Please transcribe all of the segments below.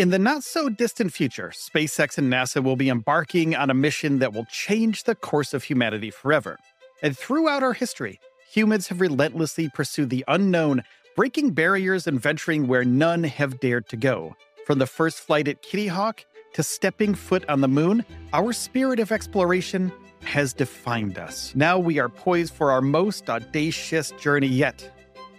In the not so distant future, SpaceX and NASA will be embarking on a mission that will change the course of humanity forever. And throughout our history, humans have relentlessly pursued the unknown, breaking barriers and venturing where none have dared to go. From the first flight at Kitty Hawk to stepping foot on the moon, our spirit of exploration has defined us. Now we are poised for our most audacious journey yet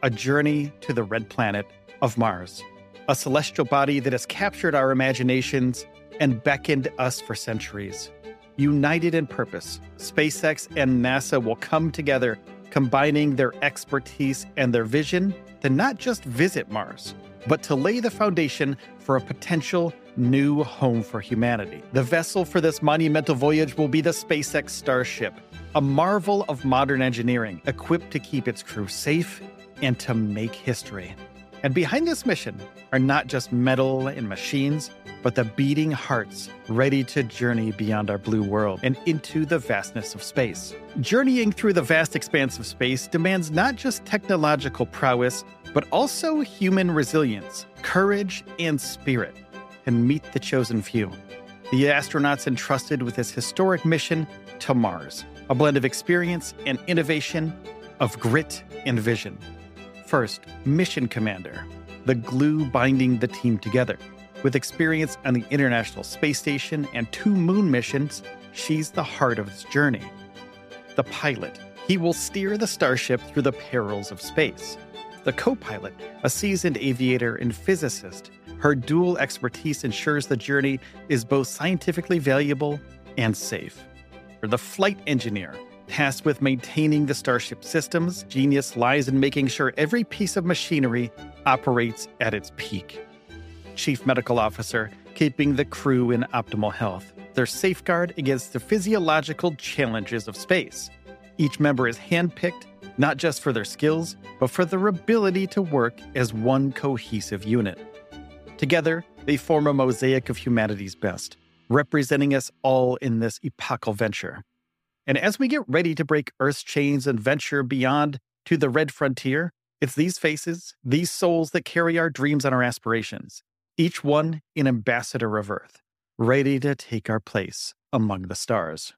a journey to the red planet of Mars a celestial body that has captured our imaginations and beckoned us for centuries. United in purpose, SpaceX and NASA will come together, combining their expertise and their vision to not just visit Mars, but to lay the foundation for a potential new home for humanity. The vessel for this monumental voyage will be the SpaceX Starship, a marvel of modern engineering equipped to keep its crew safe and to make history. And behind this mission are not just metal and machines, but the beating hearts ready to journey beyond our blue world and into the vastness of space. Journeying through the vast expanse of space demands not just technological prowess, but also human resilience, courage, and spirit. And meet the chosen few. The astronauts entrusted with this historic mission to Mars, a blend of experience and innovation, of grit and vision. First, Mission Commander, the glue binding the team together. With experience on the International Space Station and two moon missions, she's the heart of this journey. The pilot, he will steer the starship through the perils of space. The co pilot, a seasoned aviator and physicist, her dual expertise ensures the journey is both scientifically valuable and safe. Or the flight engineer, Tasked with maintaining the Starship systems, genius lies in making sure every piece of machinery operates at its peak. Chief Medical Officer, keeping the crew in optimal health, their safeguard against the physiological challenges of space. Each member is handpicked not just for their skills, but for their ability to work as one cohesive unit. Together, they form a mosaic of humanity's best, representing us all in this epochal venture. And as we get ready to break Earth's chains and venture beyond to the red frontier, it's these faces, these souls that carry our dreams and our aspirations, each one an ambassador of Earth, ready to take our place among the stars.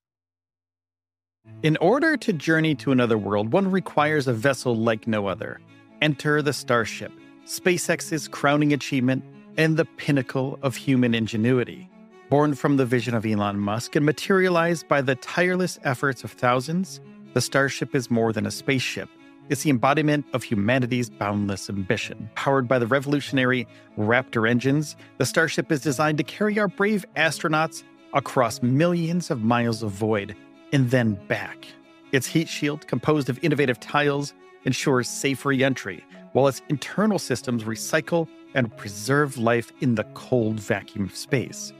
In order to journey to another world, one requires a vessel like no other. Enter the Starship, SpaceX's crowning achievement and the pinnacle of human ingenuity born from the vision of Elon Musk and materialized by the tireless efforts of thousands, the Starship is more than a spaceship. It's the embodiment of humanity's boundless ambition. Powered by the revolutionary Raptor engines, the Starship is designed to carry our brave astronauts across millions of miles of void and then back. Its heat shield, composed of innovative tiles, ensures safe re entry, while its internal systems recycle and preserve life in the cold vacuum of space.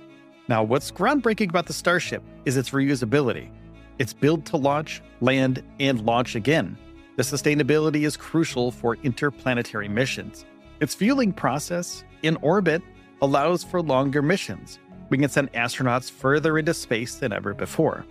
Now, what's groundbreaking about the Starship is its reusability. It's built to launch, land, and launch again. The sustainability is crucial for interplanetary missions. Its fueling process in orbit allows for longer missions. We can send astronauts further into space than ever before.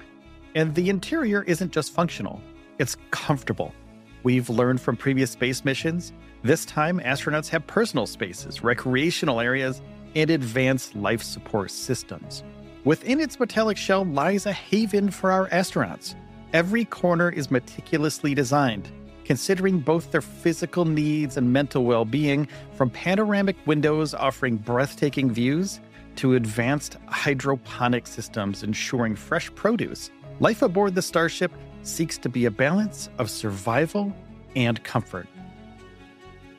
And the interior isn't just functional, it's comfortable. We've learned from previous space missions, this time astronauts have personal spaces, recreational areas, and advanced life support systems. Within its metallic shell lies a haven for our astronauts. Every corner is meticulously designed, considering both their physical needs and mental well being, from panoramic windows offering breathtaking views to advanced hydroponic systems ensuring fresh produce. Life aboard the Starship seeks to be a balance of survival and comfort.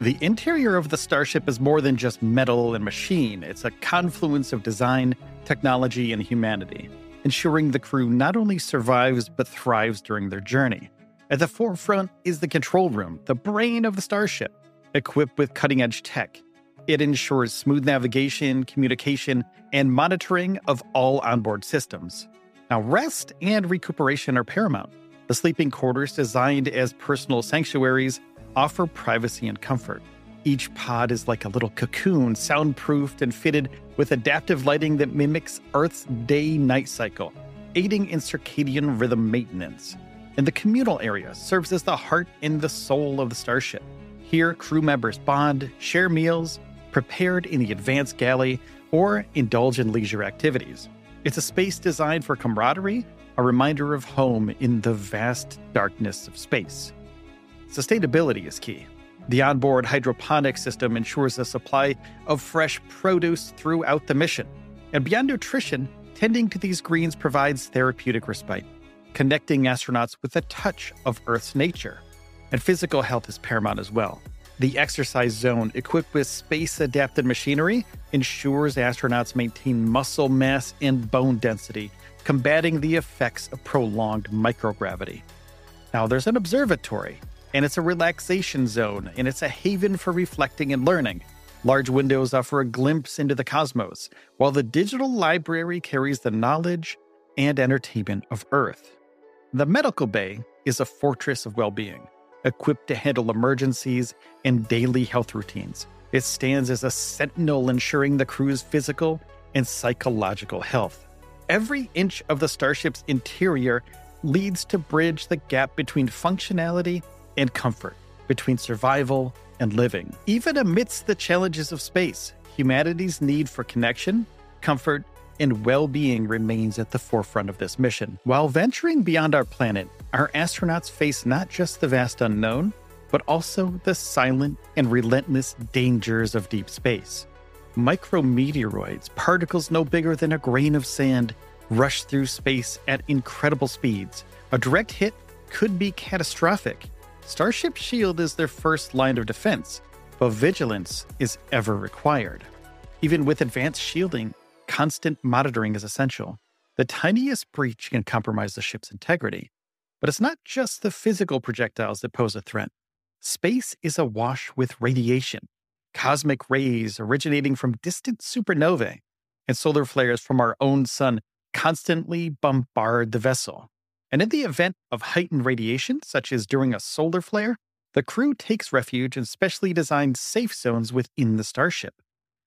The interior of the Starship is more than just metal and machine, it's a confluence of design, technology, and humanity, ensuring the crew not only survives but thrives during their journey. At the forefront is the control room, the brain of the Starship, equipped with cutting edge tech. It ensures smooth navigation, communication, and monitoring of all onboard systems. Now, rest and recuperation are paramount. The sleeping quarters, designed as personal sanctuaries, offer privacy and comfort. Each pod is like a little cocoon, soundproofed and fitted with adaptive lighting that mimics Earth's day night cycle, aiding in circadian rhythm maintenance. And the communal area serves as the heart and the soul of the starship. Here, crew members bond, share meals, prepared in the advanced galley, or indulge in leisure activities. It's a space designed for camaraderie, a reminder of home in the vast darkness of space. Sustainability is key. The onboard hydroponic system ensures a supply of fresh produce throughout the mission. And beyond nutrition, tending to these greens provides therapeutic respite, connecting astronauts with a touch of Earth's nature. And physical health is paramount as well. The exercise zone, equipped with space adapted machinery, ensures astronauts maintain muscle mass and bone density, combating the effects of prolonged microgravity. Now, there's an observatory, and it's a relaxation zone, and it's a haven for reflecting and learning. Large windows offer a glimpse into the cosmos, while the digital library carries the knowledge and entertainment of Earth. The medical bay is a fortress of well being equipped to handle emergencies and daily health routines. It stands as a sentinel ensuring the crew's physical and psychological health. Every inch of the starship's interior leads to bridge the gap between functionality and comfort, between survival and living. Even amidst the challenges of space, humanity's need for connection, comfort, and well being remains at the forefront of this mission. While venturing beyond our planet, our astronauts face not just the vast unknown, but also the silent and relentless dangers of deep space. Micrometeoroids, particles no bigger than a grain of sand, rush through space at incredible speeds. A direct hit could be catastrophic. Starship Shield is their first line of defense, but vigilance is ever required. Even with advanced shielding, constant monitoring is essential. The tiniest breach can compromise the ship's integrity. But it's not just the physical projectiles that pose a threat. Space is awash with radiation, cosmic rays originating from distant supernovae, and solar flares from our own sun constantly bombard the vessel. And in the event of heightened radiation, such as during a solar flare, the crew takes refuge in specially designed safe zones within the starship.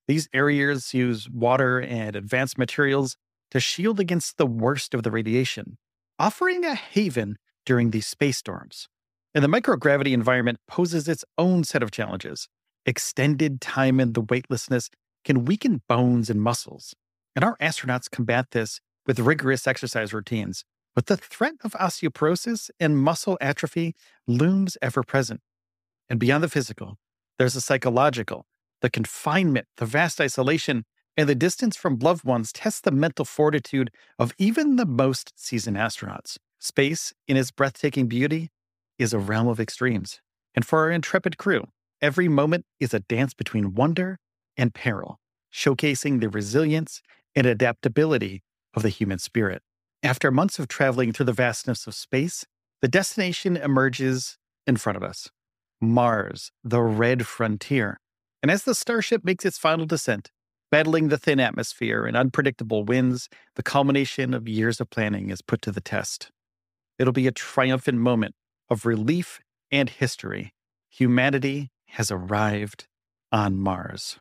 These areas use water and advanced materials to shield against the worst of the radiation, offering a haven during these space storms. And the microgravity environment poses its own set of challenges. Extended time in the weightlessness can weaken bones and muscles, and our astronauts combat this with rigorous exercise routines. But the threat of osteoporosis and muscle atrophy looms ever present. And beyond the physical, there's the psychological the confinement, the vast isolation, and the distance from loved ones test the mental fortitude of even the most seasoned astronauts. Space, in its breathtaking beauty, is a realm of extremes. And for our intrepid crew, every moment is a dance between wonder and peril, showcasing the resilience and adaptability of the human spirit. After months of traveling through the vastness of space, the destination emerges in front of us Mars, the red frontier. And as the starship makes its final descent, battling the thin atmosphere and unpredictable winds, the culmination of years of planning is put to the test. It'll be a triumphant moment of relief and history. Humanity has arrived on Mars.